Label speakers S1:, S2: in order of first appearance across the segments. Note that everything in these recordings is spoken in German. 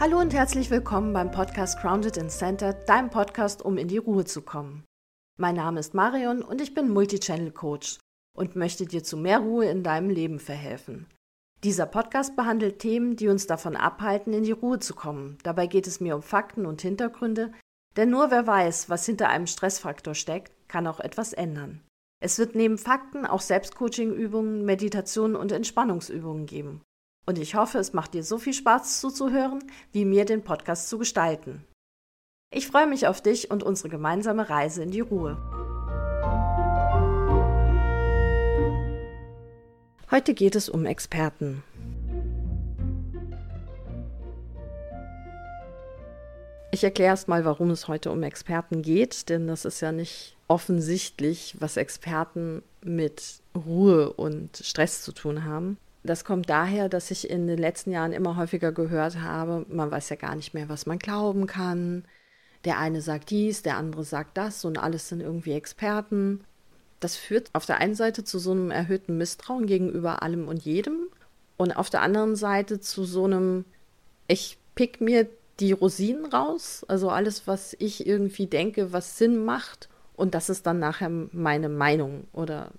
S1: Hallo und herzlich willkommen beim Podcast Grounded in Center, deinem Podcast, um in die Ruhe zu kommen. Mein Name ist Marion und ich bin Multichannel Coach und möchte dir zu mehr Ruhe in deinem Leben verhelfen. Dieser Podcast behandelt Themen, die uns davon abhalten, in die Ruhe zu kommen. Dabei geht es mir um Fakten und Hintergründe, denn nur wer weiß, was hinter einem Stressfaktor steckt, kann auch etwas ändern. Es wird neben Fakten auch Selbstcoaching-Übungen, Meditationen und Entspannungsübungen geben. Und ich hoffe, es macht dir so viel Spaß zuzuhören, wie mir den Podcast zu gestalten. Ich freue mich auf dich und unsere gemeinsame Reise in die Ruhe. Heute geht es um Experten. Ich erkläre erst mal, warum es heute um Experten geht, denn das ist ja nicht offensichtlich, was Experten mit Ruhe und Stress zu tun haben. Das kommt daher, dass ich in den letzten Jahren immer häufiger gehört habe, man weiß ja gar nicht mehr, was man glauben kann. Der eine sagt dies, der andere sagt das und alles sind irgendwie Experten. Das führt auf der einen Seite zu so einem erhöhten Misstrauen gegenüber allem und jedem und auf der anderen Seite zu so einem, ich pick mir die Rosinen raus, also alles, was ich irgendwie denke, was Sinn macht und das ist dann nachher meine Meinung oder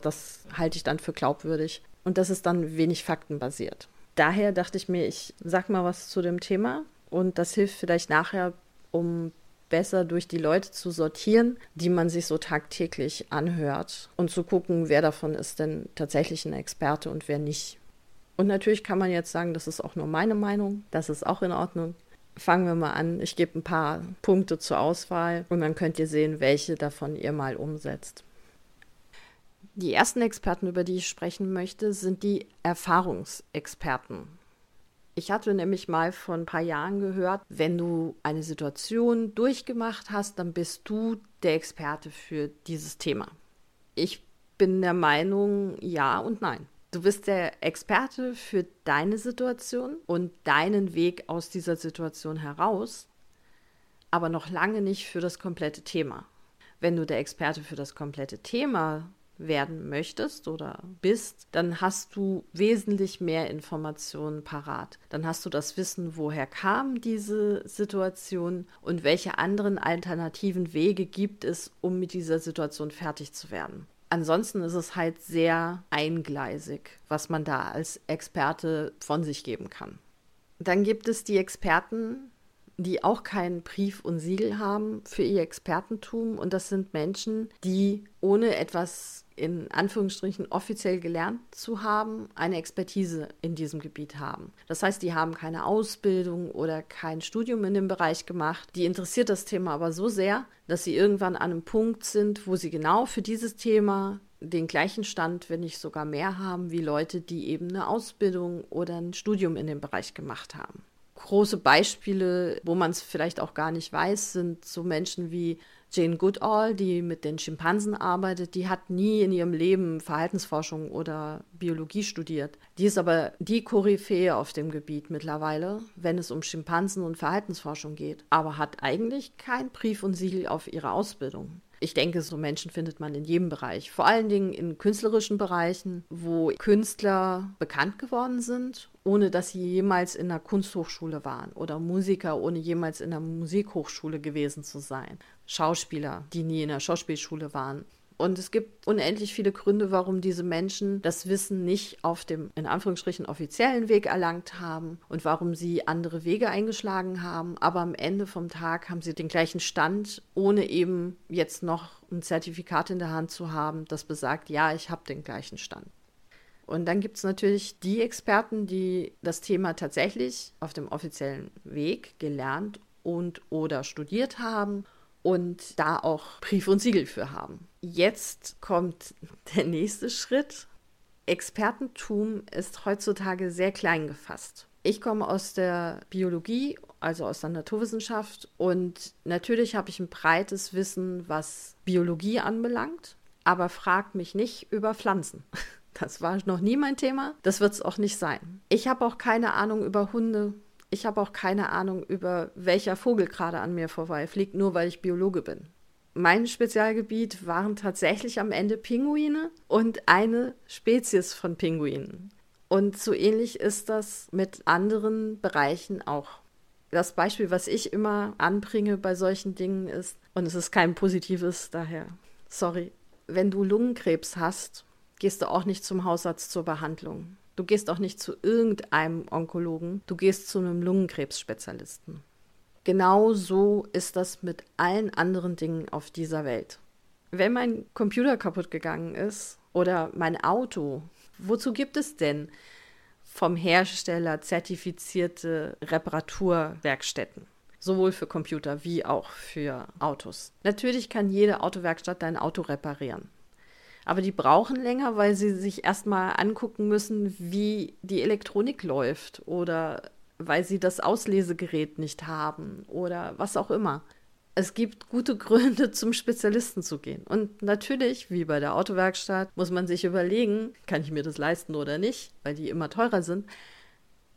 S1: das halte ich dann für glaubwürdig. Und das ist dann wenig faktenbasiert. Daher dachte ich mir, ich sag mal was zu dem Thema und das hilft vielleicht nachher, um besser durch die Leute zu sortieren, die man sich so tagtäglich anhört und zu gucken, wer davon ist denn tatsächlich ein Experte und wer nicht. Und natürlich kann man jetzt sagen, das ist auch nur meine Meinung, das ist auch in Ordnung. Fangen wir mal an. Ich gebe ein paar Punkte zur Auswahl und dann könnt ihr sehen, welche davon ihr mal umsetzt. Die ersten Experten, über die ich sprechen möchte, sind die Erfahrungsexperten. Ich hatte nämlich mal vor ein paar Jahren gehört, wenn du eine Situation durchgemacht hast, dann bist du der Experte für dieses Thema. Ich bin der Meinung, ja und nein. Du bist der Experte für deine Situation und deinen Weg aus dieser Situation heraus, aber noch lange nicht für das komplette Thema. Wenn du der Experte für das komplette Thema werden möchtest oder bist, dann hast du wesentlich mehr Informationen parat. Dann hast du das Wissen, woher kam diese Situation und welche anderen alternativen Wege gibt es, um mit dieser Situation fertig zu werden. Ansonsten ist es halt sehr eingleisig, was man da als Experte von sich geben kann. Dann gibt es die Experten, die auch keinen Brief und Siegel haben für ihr Expertentum. Und das sind Menschen, die ohne etwas in Anführungsstrichen offiziell gelernt zu haben, eine Expertise in diesem Gebiet haben. Das heißt, die haben keine Ausbildung oder kein Studium in dem Bereich gemacht. Die interessiert das Thema aber so sehr, dass sie irgendwann an einem Punkt sind, wo sie genau für dieses Thema den gleichen Stand, wenn nicht sogar mehr haben, wie Leute, die eben eine Ausbildung oder ein Studium in dem Bereich gemacht haben. Große Beispiele, wo man es vielleicht auch gar nicht weiß, sind so Menschen wie Jane Goodall, die mit den Schimpansen arbeitet, die hat nie in ihrem Leben Verhaltensforschung oder Biologie studiert. Die ist aber die Koryphäe auf dem Gebiet mittlerweile, wenn es um Schimpansen und Verhaltensforschung geht, aber hat eigentlich kein Brief und Siegel auf ihre Ausbildung. Ich denke, so Menschen findet man in jedem Bereich. Vor allen Dingen in künstlerischen Bereichen, wo Künstler bekannt geworden sind, ohne dass sie jemals in einer Kunsthochschule waren. Oder Musiker, ohne jemals in einer Musikhochschule gewesen zu sein. Schauspieler, die nie in der Schauspielschule waren. Und es gibt unendlich viele Gründe, warum diese Menschen das Wissen nicht auf dem in Anführungsstrichen offiziellen Weg erlangt haben und warum sie andere Wege eingeschlagen haben. Aber am Ende vom Tag haben sie den gleichen Stand, ohne eben jetzt noch ein Zertifikat in der Hand zu haben, das besagt, ja, ich habe den gleichen Stand. Und dann gibt es natürlich die Experten, die das Thema tatsächlich auf dem offiziellen Weg gelernt und oder studiert haben und da auch Brief und Siegel für haben. Jetzt kommt der nächste Schritt. Expertentum ist heutzutage sehr klein gefasst. Ich komme aus der Biologie, also aus der Naturwissenschaft und natürlich habe ich ein breites Wissen, was Biologie anbelangt, aber frag mich nicht über Pflanzen. Das war noch nie mein Thema, das wird es auch nicht sein. Ich habe auch keine Ahnung über Hunde, ich habe auch keine Ahnung über welcher Vogel gerade an mir vorbeifliegt, nur weil ich Biologe bin. Mein Spezialgebiet waren tatsächlich am Ende Pinguine und eine Spezies von Pinguinen. Und so ähnlich ist das mit anderen Bereichen auch. Das Beispiel, was ich immer anbringe bei solchen Dingen ist, und es ist kein positives, daher, sorry, wenn du Lungenkrebs hast, gehst du auch nicht zum Hausarzt zur Behandlung. Du gehst auch nicht zu irgendeinem Onkologen, du gehst zu einem Lungenkrebsspezialisten. Genau so ist das mit allen anderen Dingen auf dieser Welt. Wenn mein Computer kaputt gegangen ist oder mein Auto, wozu gibt es denn vom Hersteller zertifizierte Reparaturwerkstätten? Sowohl für Computer wie auch für Autos. Natürlich kann jede Autowerkstatt dein Auto reparieren. Aber die brauchen länger, weil sie sich erstmal angucken müssen, wie die Elektronik läuft oder weil sie das Auslesegerät nicht haben oder was auch immer. Es gibt gute Gründe, zum Spezialisten zu gehen. Und natürlich, wie bei der Autowerkstatt, muss man sich überlegen, kann ich mir das leisten oder nicht, weil die immer teurer sind.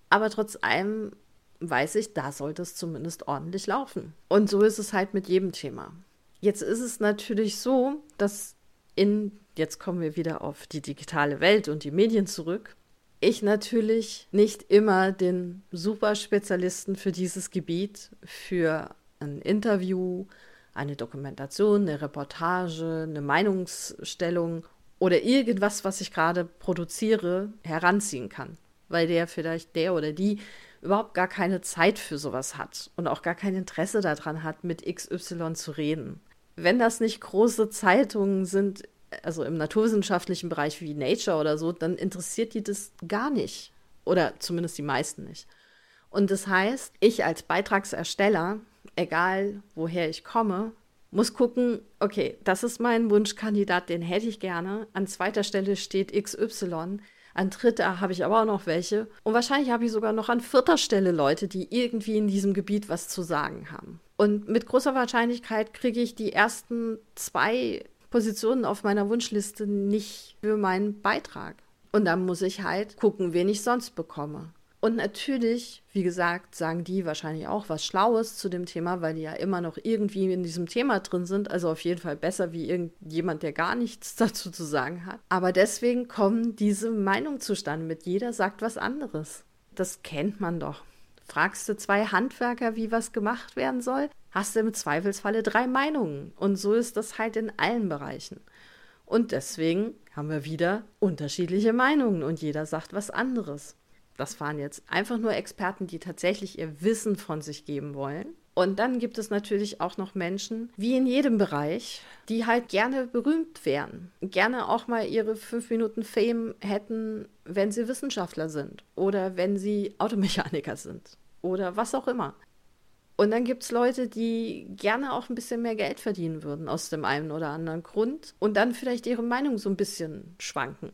S1: Aber trotz allem weiß ich, da sollte es zumindest ordentlich laufen. Und so ist es halt mit jedem Thema. Jetzt ist es natürlich so, dass in jetzt kommen wir wieder auf die digitale Welt und die Medien zurück, ich natürlich nicht immer den Superspezialisten für dieses Gebiet für ein Interview, eine Dokumentation, eine Reportage, eine Meinungsstellung oder irgendwas, was ich gerade produziere, heranziehen kann, weil der vielleicht der oder die überhaupt gar keine Zeit für sowas hat und auch gar kein Interesse daran hat, mit XY zu reden. Wenn das nicht große Zeitungen sind also im naturwissenschaftlichen Bereich wie Nature oder so, dann interessiert die das gar nicht. Oder zumindest die meisten nicht. Und das heißt, ich als Beitragsersteller, egal woher ich komme, muss gucken, okay, das ist mein Wunschkandidat, den hätte ich gerne. An zweiter Stelle steht XY. An dritter habe ich aber auch noch welche. Und wahrscheinlich habe ich sogar noch an vierter Stelle Leute, die irgendwie in diesem Gebiet was zu sagen haben. Und mit großer Wahrscheinlichkeit kriege ich die ersten zwei Positionen auf meiner Wunschliste nicht für meinen Beitrag. Und dann muss ich halt gucken, wen ich sonst bekomme. Und natürlich, wie gesagt, sagen die wahrscheinlich auch was Schlaues zu dem Thema, weil die ja immer noch irgendwie in diesem Thema drin sind. Also auf jeden Fall besser wie irgendjemand, der gar nichts dazu zu sagen hat. Aber deswegen kommen diese Meinungen zustande mit jeder sagt was anderes. Das kennt man doch. Fragst du zwei Handwerker, wie was gemacht werden soll, hast du im Zweifelsfalle drei Meinungen. Und so ist das halt in allen Bereichen. Und deswegen haben wir wieder unterschiedliche Meinungen und jeder sagt was anderes. Das waren jetzt einfach nur Experten, die tatsächlich ihr Wissen von sich geben wollen. Und dann gibt es natürlich auch noch Menschen, wie in jedem Bereich, die halt gerne berühmt wären. Gerne auch mal ihre fünf Minuten Fame hätten, wenn sie Wissenschaftler sind oder wenn sie Automechaniker sind oder was auch immer. Und dann gibt es Leute, die gerne auch ein bisschen mehr Geld verdienen würden aus dem einen oder anderen Grund und dann vielleicht ihre Meinung so ein bisschen schwanken.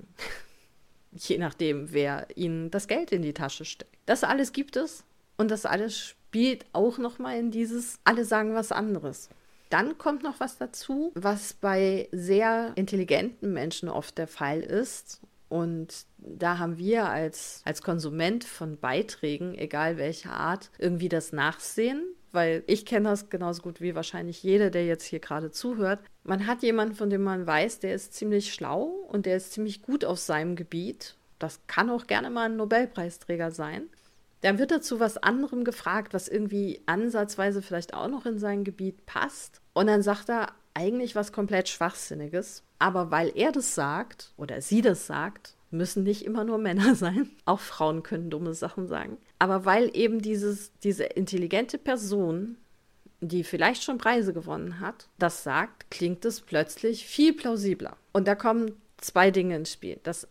S1: Je nachdem, wer ihnen das Geld in die Tasche steckt. Das alles gibt es und das alles spielt auch nochmal in dieses, alle sagen was anderes. Dann kommt noch was dazu, was bei sehr intelligenten Menschen oft der Fall ist. Und da haben wir als, als Konsument von Beiträgen, egal welcher Art, irgendwie das Nachsehen. Weil ich kenne das genauso gut wie wahrscheinlich jeder, der jetzt hier gerade zuhört. Man hat jemanden, von dem man weiß, der ist ziemlich schlau und der ist ziemlich gut auf seinem Gebiet. Das kann auch gerne mal ein Nobelpreisträger sein. Dann wird er zu was anderem gefragt, was irgendwie ansatzweise vielleicht auch noch in sein Gebiet passt. Und dann sagt er eigentlich was komplett Schwachsinniges. Aber weil er das sagt oder sie das sagt, müssen nicht immer nur Männer sein. Auch Frauen können dumme Sachen sagen. Aber weil eben dieses, diese intelligente Person, die vielleicht schon Preise gewonnen hat, das sagt, klingt es plötzlich viel plausibler. Und da kommen zwei Dinge ins Spiel. Das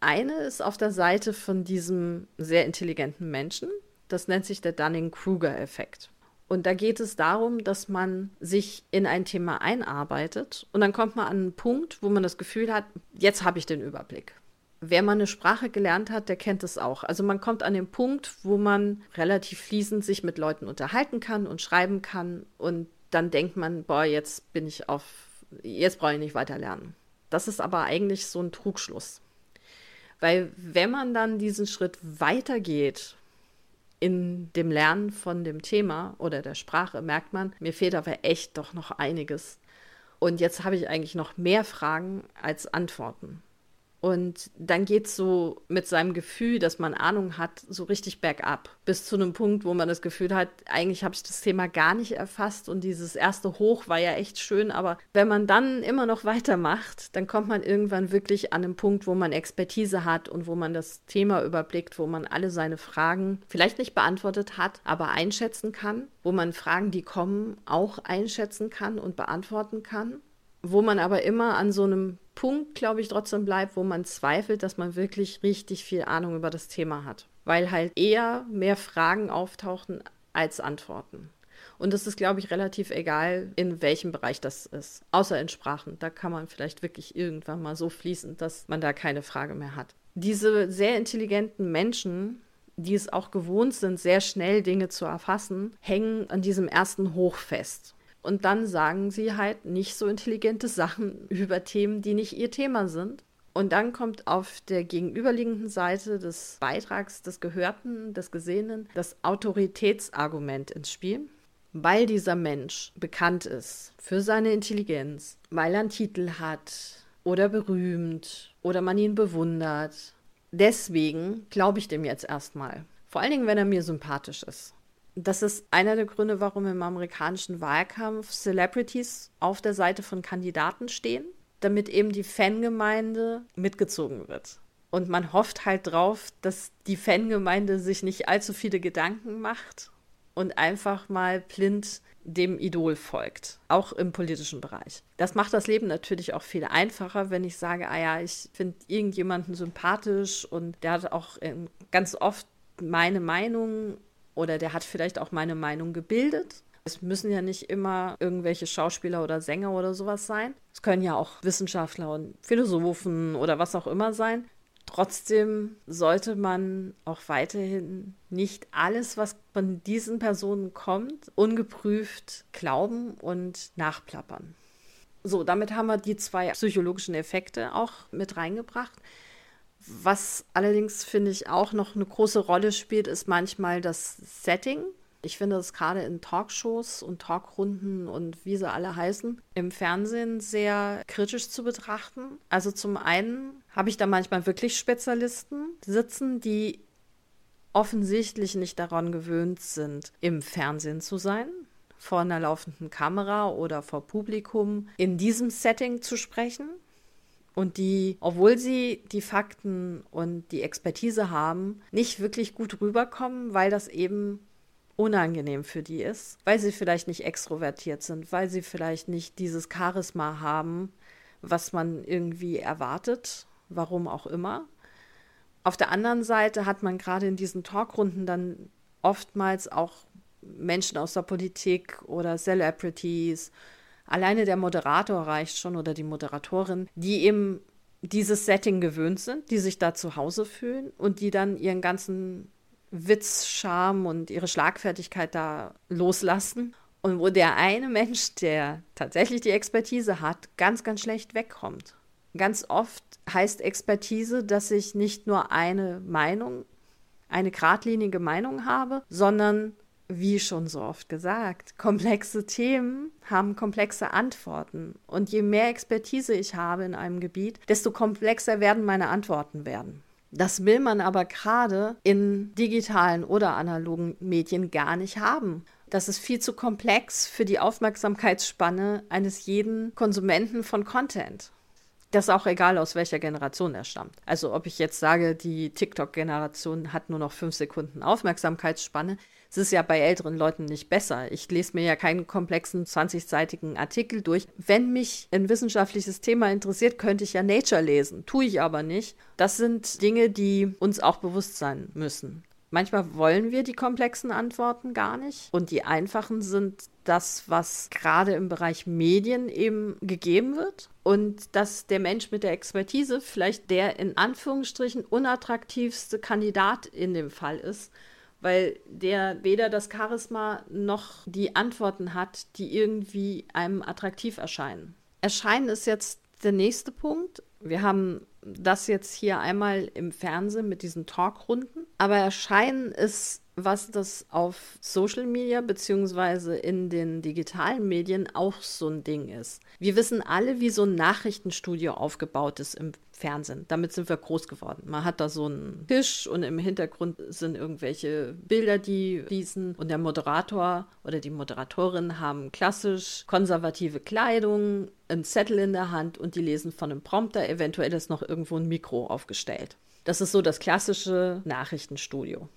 S1: eine ist auf der Seite von diesem sehr intelligenten Menschen. Das nennt sich der Dunning-Kruger-Effekt. Und da geht es darum, dass man sich in ein Thema einarbeitet und dann kommt man an einen Punkt, wo man das Gefühl hat, jetzt habe ich den Überblick. Wer mal eine Sprache gelernt hat, der kennt es auch. Also man kommt an den Punkt, wo man relativ fließend sich mit Leuten unterhalten kann und schreiben kann und dann denkt man, boah, jetzt bin ich auf, jetzt brauche ich nicht weiter lernen. Das ist aber eigentlich so ein Trugschluss. Weil wenn man dann diesen Schritt weitergeht in dem Lernen von dem Thema oder der Sprache, merkt man, mir fehlt aber echt doch noch einiges. Und jetzt habe ich eigentlich noch mehr Fragen als Antworten. Und dann geht es so mit seinem Gefühl, dass man Ahnung hat, so richtig bergab. Bis zu einem Punkt, wo man das Gefühl hat, eigentlich habe ich das Thema gar nicht erfasst und dieses erste Hoch war ja echt schön. Aber wenn man dann immer noch weitermacht, dann kommt man irgendwann wirklich an einen Punkt, wo man Expertise hat und wo man das Thema überblickt, wo man alle seine Fragen vielleicht nicht beantwortet hat, aber einschätzen kann, wo man Fragen, die kommen, auch einschätzen kann und beantworten kann wo man aber immer an so einem Punkt, glaube ich, trotzdem bleibt, wo man zweifelt, dass man wirklich richtig viel Ahnung über das Thema hat. Weil halt eher mehr Fragen auftauchen als Antworten. Und es ist, glaube ich, relativ egal, in welchem Bereich das ist. Außer in Sprachen. Da kann man vielleicht wirklich irgendwann mal so fließen, dass man da keine Frage mehr hat. Diese sehr intelligenten Menschen, die es auch gewohnt sind, sehr schnell Dinge zu erfassen, hängen an diesem ersten Hoch fest. Und dann sagen sie halt nicht so intelligente Sachen über Themen, die nicht ihr Thema sind. Und dann kommt auf der gegenüberliegenden Seite des Beitrags des Gehörten, des Gesehenen, das Autoritätsargument ins Spiel. Weil dieser Mensch bekannt ist für seine Intelligenz, weil er einen Titel hat oder berühmt oder man ihn bewundert. Deswegen glaube ich dem jetzt erstmal. Vor allen Dingen, wenn er mir sympathisch ist das ist einer der Gründe, warum im amerikanischen Wahlkampf Celebrities auf der Seite von Kandidaten stehen, damit eben die Fangemeinde mitgezogen wird. Und man hofft halt drauf, dass die Fangemeinde sich nicht allzu viele Gedanken macht und einfach mal blind dem Idol folgt, auch im politischen Bereich. Das macht das Leben natürlich auch viel einfacher, wenn ich sage, ah ja, ich finde irgendjemanden sympathisch und der hat auch ähm, ganz oft meine Meinung oder der hat vielleicht auch meine Meinung gebildet. Es müssen ja nicht immer irgendwelche Schauspieler oder Sänger oder sowas sein. Es können ja auch Wissenschaftler und Philosophen oder was auch immer sein. Trotzdem sollte man auch weiterhin nicht alles, was von diesen Personen kommt, ungeprüft glauben und nachplappern. So, damit haben wir die zwei psychologischen Effekte auch mit reingebracht. Was allerdings, finde ich, auch noch eine große Rolle spielt, ist manchmal das Setting. Ich finde es gerade in Talkshows und Talkrunden und wie sie alle heißen, im Fernsehen sehr kritisch zu betrachten. Also zum einen habe ich da manchmal wirklich Spezialisten sitzen, die offensichtlich nicht daran gewöhnt sind, im Fernsehen zu sein, vor einer laufenden Kamera oder vor Publikum in diesem Setting zu sprechen und die, obwohl sie die Fakten und die Expertise haben, nicht wirklich gut rüberkommen, weil das eben unangenehm für die ist, weil sie vielleicht nicht extrovertiert sind, weil sie vielleicht nicht dieses Charisma haben, was man irgendwie erwartet, warum auch immer. Auf der anderen Seite hat man gerade in diesen Talkrunden dann oftmals auch Menschen aus der Politik oder Celebrities Alleine der Moderator reicht schon oder die Moderatorin, die eben dieses Setting gewöhnt sind, die sich da zu Hause fühlen und die dann ihren ganzen Witz, Charme und ihre Schlagfertigkeit da loslassen. Und wo der eine Mensch, der tatsächlich die Expertise hat, ganz, ganz schlecht wegkommt. Ganz oft heißt Expertise, dass ich nicht nur eine Meinung, eine geradlinige Meinung habe, sondern wie schon so oft gesagt, komplexe Themen haben komplexe Antworten. Und je mehr Expertise ich habe in einem Gebiet, desto komplexer werden meine Antworten werden. Das will man aber gerade in digitalen oder analogen Medien gar nicht haben. Das ist viel zu komplex für die Aufmerksamkeitsspanne eines jeden Konsumenten von Content. Das ist auch egal, aus welcher Generation er stammt. Also ob ich jetzt sage, die TikTok-Generation hat nur noch fünf Sekunden Aufmerksamkeitsspanne, es ist ja bei älteren Leuten nicht besser. Ich lese mir ja keinen komplexen 20-seitigen Artikel durch. Wenn mich ein wissenschaftliches Thema interessiert, könnte ich ja Nature lesen. Tue ich aber nicht. Das sind Dinge, die uns auch bewusst sein müssen. Manchmal wollen wir die komplexen Antworten gar nicht. Und die einfachen sind das, was gerade im Bereich Medien eben gegeben wird. Und dass der Mensch mit der Expertise vielleicht der in Anführungsstrichen unattraktivste Kandidat in dem Fall ist, weil der weder das Charisma noch die Antworten hat, die irgendwie einem attraktiv erscheinen. Erscheinen ist jetzt der nächste Punkt. Wir haben das jetzt hier einmal im Fernsehen mit diesen Talkrunden, aber Erscheinen ist was das auf Social Media beziehungsweise in den digitalen Medien auch so ein Ding ist. Wir wissen alle, wie so ein Nachrichtenstudio aufgebaut ist im Fernsehen. Damit sind wir groß geworden. Man hat da so einen Tisch und im Hintergrund sind irgendwelche Bilder, die fließen. Und der Moderator oder die Moderatorin haben klassisch konservative Kleidung, einen Zettel in der Hand und die lesen von einem Prompter. Eventuell ist noch irgendwo ein Mikro aufgestellt. Das ist so das klassische Nachrichtenstudio.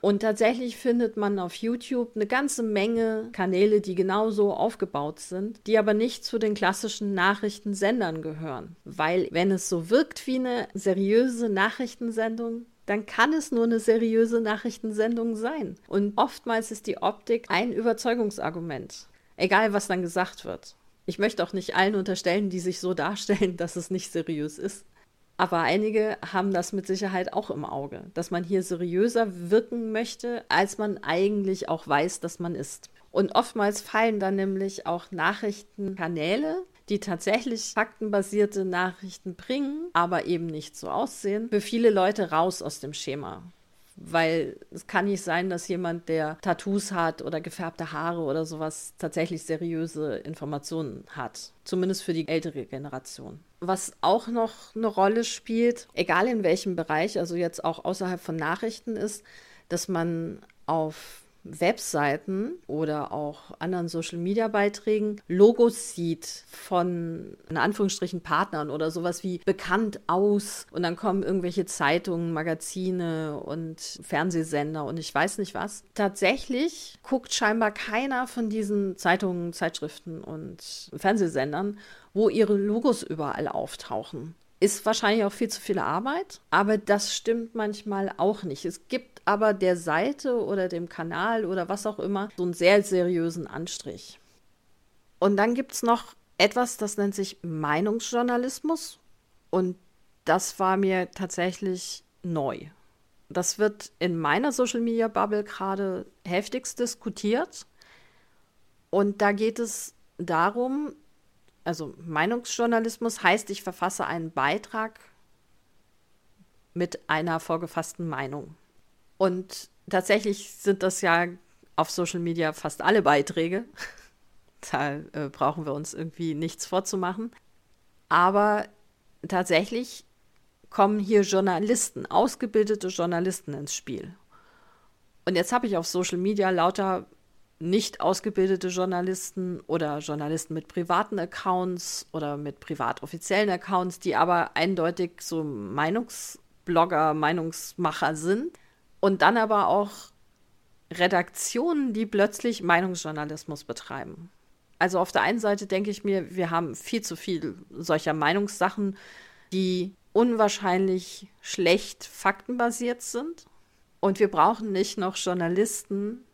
S1: Und tatsächlich findet man auf YouTube eine ganze Menge Kanäle, die genauso aufgebaut sind, die aber nicht zu den klassischen Nachrichtensendern gehören. Weil wenn es so wirkt wie eine seriöse Nachrichtensendung, dann kann es nur eine seriöse Nachrichtensendung sein. Und oftmals ist die Optik ein Überzeugungsargument. Egal, was dann gesagt wird. Ich möchte auch nicht allen unterstellen, die sich so darstellen, dass es nicht seriös ist. Aber einige haben das mit Sicherheit auch im Auge, dass man hier seriöser wirken möchte, als man eigentlich auch weiß, dass man ist. Und oftmals fallen dann nämlich auch Nachrichtenkanäle, die tatsächlich faktenbasierte Nachrichten bringen, aber eben nicht so aussehen, für viele Leute raus aus dem Schema weil es kann nicht sein, dass jemand, der Tattoos hat oder gefärbte Haare oder sowas, tatsächlich seriöse Informationen hat. Zumindest für die ältere Generation. Was auch noch eine Rolle spielt, egal in welchem Bereich, also jetzt auch außerhalb von Nachrichten ist, dass man auf Webseiten oder auch anderen Social-Media-Beiträgen Logos sieht von in Anführungsstrichen Partnern oder sowas wie bekannt aus und dann kommen irgendwelche Zeitungen, Magazine und Fernsehsender und ich weiß nicht was. Tatsächlich guckt scheinbar keiner von diesen Zeitungen, Zeitschriften und Fernsehsendern, wo ihre Logos überall auftauchen. Ist wahrscheinlich auch viel zu viel Arbeit, aber das stimmt manchmal auch nicht. Es gibt aber der Seite oder dem Kanal oder was auch immer so einen sehr seriösen Anstrich. Und dann gibt es noch etwas, das nennt sich Meinungsjournalismus. Und das war mir tatsächlich neu. Das wird in meiner Social Media Bubble gerade heftigst diskutiert. Und da geht es darum, also Meinungsjournalismus heißt, ich verfasse einen Beitrag mit einer vorgefassten Meinung. Und tatsächlich sind das ja auf Social Media fast alle Beiträge. da äh, brauchen wir uns irgendwie nichts vorzumachen. Aber tatsächlich kommen hier Journalisten, ausgebildete Journalisten ins Spiel. Und jetzt habe ich auf Social Media lauter nicht ausgebildete Journalisten oder Journalisten mit privaten Accounts oder mit privat offiziellen Accounts, die aber eindeutig so Meinungsblogger, Meinungsmacher sind. Und dann aber auch Redaktionen, die plötzlich Meinungsjournalismus betreiben. Also auf der einen Seite denke ich mir, wir haben viel zu viel solcher Meinungssachen, die unwahrscheinlich schlecht faktenbasiert sind. Und wir brauchen nicht noch Journalisten,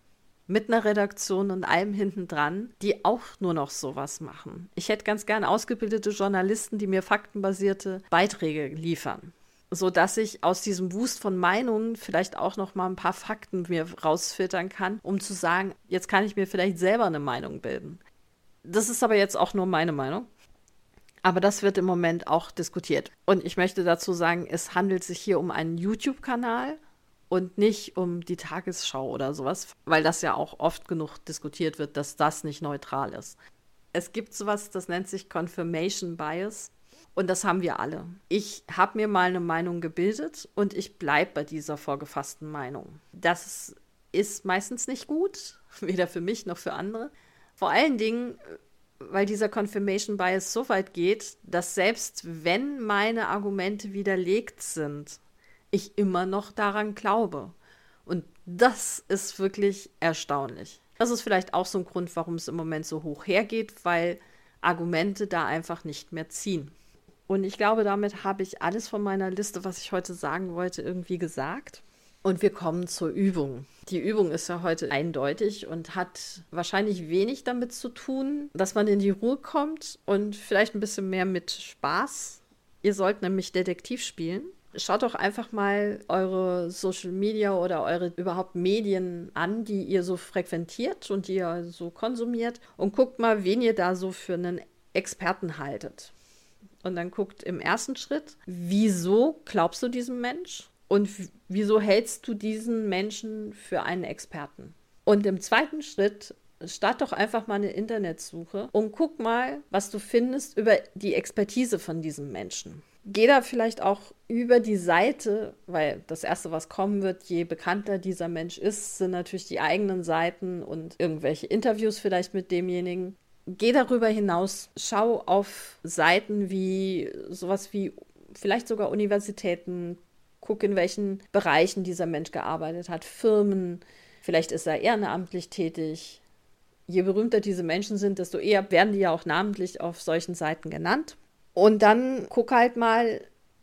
S1: mit einer Redaktion und allem hinten dran, die auch nur noch sowas machen. Ich hätte ganz gern ausgebildete Journalisten, die mir faktenbasierte Beiträge liefern so dass ich aus diesem Wust von Meinungen vielleicht auch noch mal ein paar Fakten mir rausfiltern kann, um zu sagen, jetzt kann ich mir vielleicht selber eine Meinung bilden. Das ist aber jetzt auch nur meine Meinung. Aber das wird im Moment auch diskutiert. Und ich möchte dazu sagen, es handelt sich hier um einen YouTube-Kanal und nicht um die Tagesschau oder sowas, weil das ja auch oft genug diskutiert wird, dass das nicht neutral ist. Es gibt sowas, das nennt sich Confirmation Bias und das haben wir alle. Ich habe mir mal eine Meinung gebildet und ich bleibe bei dieser vorgefassten Meinung. Das ist meistens nicht gut, weder für mich noch für andere. Vor allen Dingen, weil dieser Confirmation Bias so weit geht, dass selbst wenn meine Argumente widerlegt sind, ich immer noch daran glaube. Und das ist wirklich erstaunlich. Das ist vielleicht auch so ein Grund, warum es im Moment so hoch hergeht, weil Argumente da einfach nicht mehr ziehen. Und ich glaube, damit habe ich alles von meiner Liste, was ich heute sagen wollte, irgendwie gesagt. Und wir kommen zur Übung. Die Übung ist ja heute eindeutig und hat wahrscheinlich wenig damit zu tun, dass man in die Ruhe kommt und vielleicht ein bisschen mehr mit Spaß. Ihr sollt nämlich Detektiv spielen. Schaut doch einfach mal eure Social Media oder eure überhaupt Medien an, die ihr so frequentiert und die ihr so konsumiert und guckt mal, wen ihr da so für einen Experten haltet. Und dann guckt im ersten Schritt, wieso glaubst du diesem Mensch und wieso hältst du diesen Menschen für einen Experten? Und im zweiten Schritt start doch einfach mal eine Internetsuche und guck mal, was du findest über die Expertise von diesem Menschen. Geh da vielleicht auch über die Seite, weil das Erste, was kommen wird, je bekannter dieser Mensch ist, sind natürlich die eigenen Seiten und irgendwelche Interviews vielleicht mit demjenigen. Geh darüber hinaus, schau auf Seiten wie sowas wie vielleicht sogar Universitäten, guck in welchen Bereichen dieser Mensch gearbeitet hat, Firmen, vielleicht ist er ehrenamtlich tätig. Je berühmter diese Menschen sind, desto eher werden die ja auch namentlich auf solchen Seiten genannt. Und dann guck halt mal,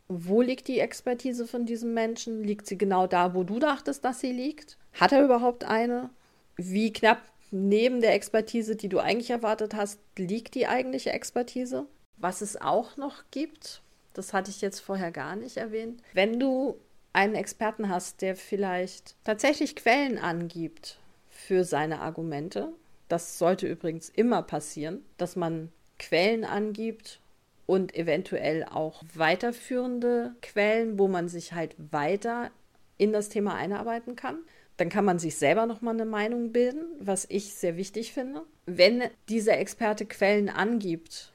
S1: wo liegt die Expertise von diesem Menschen? Liegt sie genau da, wo du dachtest, dass sie liegt? Hat er überhaupt eine? Wie knapp neben der Expertise, die du eigentlich erwartet hast, liegt die eigentliche Expertise? Was es auch noch gibt, das hatte ich jetzt vorher gar nicht erwähnt. Wenn du einen Experten hast, der vielleicht tatsächlich Quellen angibt für seine Argumente, das sollte übrigens immer passieren, dass man Quellen angibt und eventuell auch weiterführende Quellen, wo man sich halt weiter in das Thema einarbeiten kann. Dann kann man sich selber nochmal eine Meinung bilden, was ich sehr wichtig finde. Wenn dieser Experte Quellen angibt,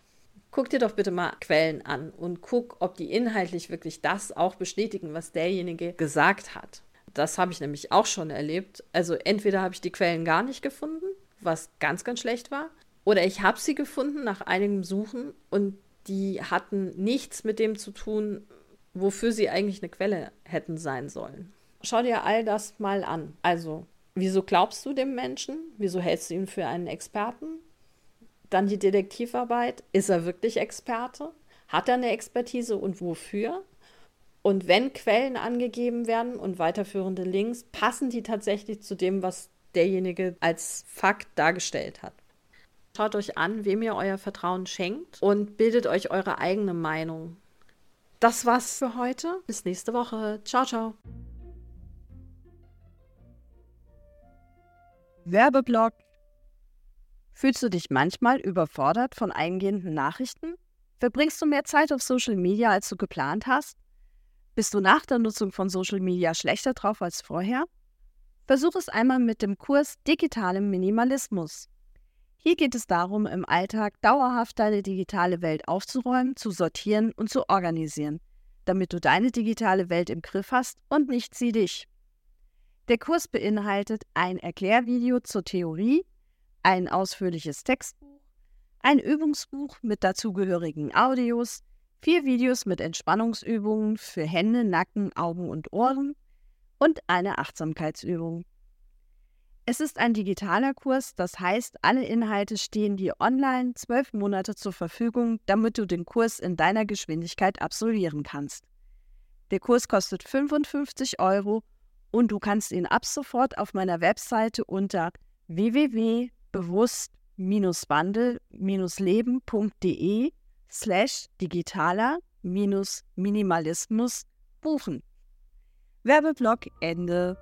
S1: guck dir doch bitte mal Quellen an und guck, ob die inhaltlich wirklich das auch bestätigen, was derjenige gesagt hat. Das habe ich nämlich auch schon erlebt. Also entweder habe ich die Quellen gar nicht gefunden, was ganz, ganz schlecht war, oder ich habe sie gefunden nach einigem Suchen und die hatten nichts mit dem zu tun, wofür sie eigentlich eine Quelle hätten sein sollen. Schau dir all das mal an. Also, wieso glaubst du dem Menschen? Wieso hältst du ihn für einen Experten? Dann die Detektivarbeit. Ist er wirklich Experte? Hat er eine Expertise und wofür? Und wenn Quellen angegeben werden und weiterführende Links, passen die tatsächlich zu dem, was derjenige als Fakt dargestellt hat. Schaut euch an, wem ihr euer Vertrauen schenkt und bildet euch eure eigene Meinung. Das war's für heute. Bis nächste Woche. Ciao, ciao.
S2: Werbeblock. Fühlst du dich manchmal überfordert von eingehenden Nachrichten? Verbringst du mehr Zeit auf Social Media, als du geplant hast? Bist du nach der Nutzung von Social Media schlechter drauf als vorher? Versuch es einmal mit dem Kurs Digitalem Minimalismus. Hier geht es darum, im Alltag dauerhaft deine digitale Welt aufzuräumen, zu sortieren und zu organisieren, damit du deine digitale Welt im Griff hast und nicht sie dich. Der Kurs beinhaltet ein Erklärvideo zur Theorie, ein ausführliches Textbuch, ein Übungsbuch mit dazugehörigen Audios, vier Videos mit Entspannungsübungen für Hände, Nacken, Augen und Ohren und eine Achtsamkeitsübung. Es ist ein digitaler Kurs, das heißt, alle Inhalte stehen dir online zwölf Monate zur Verfügung, damit du den Kurs in deiner Geschwindigkeit absolvieren kannst. Der Kurs kostet 55 Euro und du kannst ihn ab sofort auf meiner Webseite unter www.bewusst-wandel-leben.de slash digitaler-minimalismus buchen. Werbeblock Ende.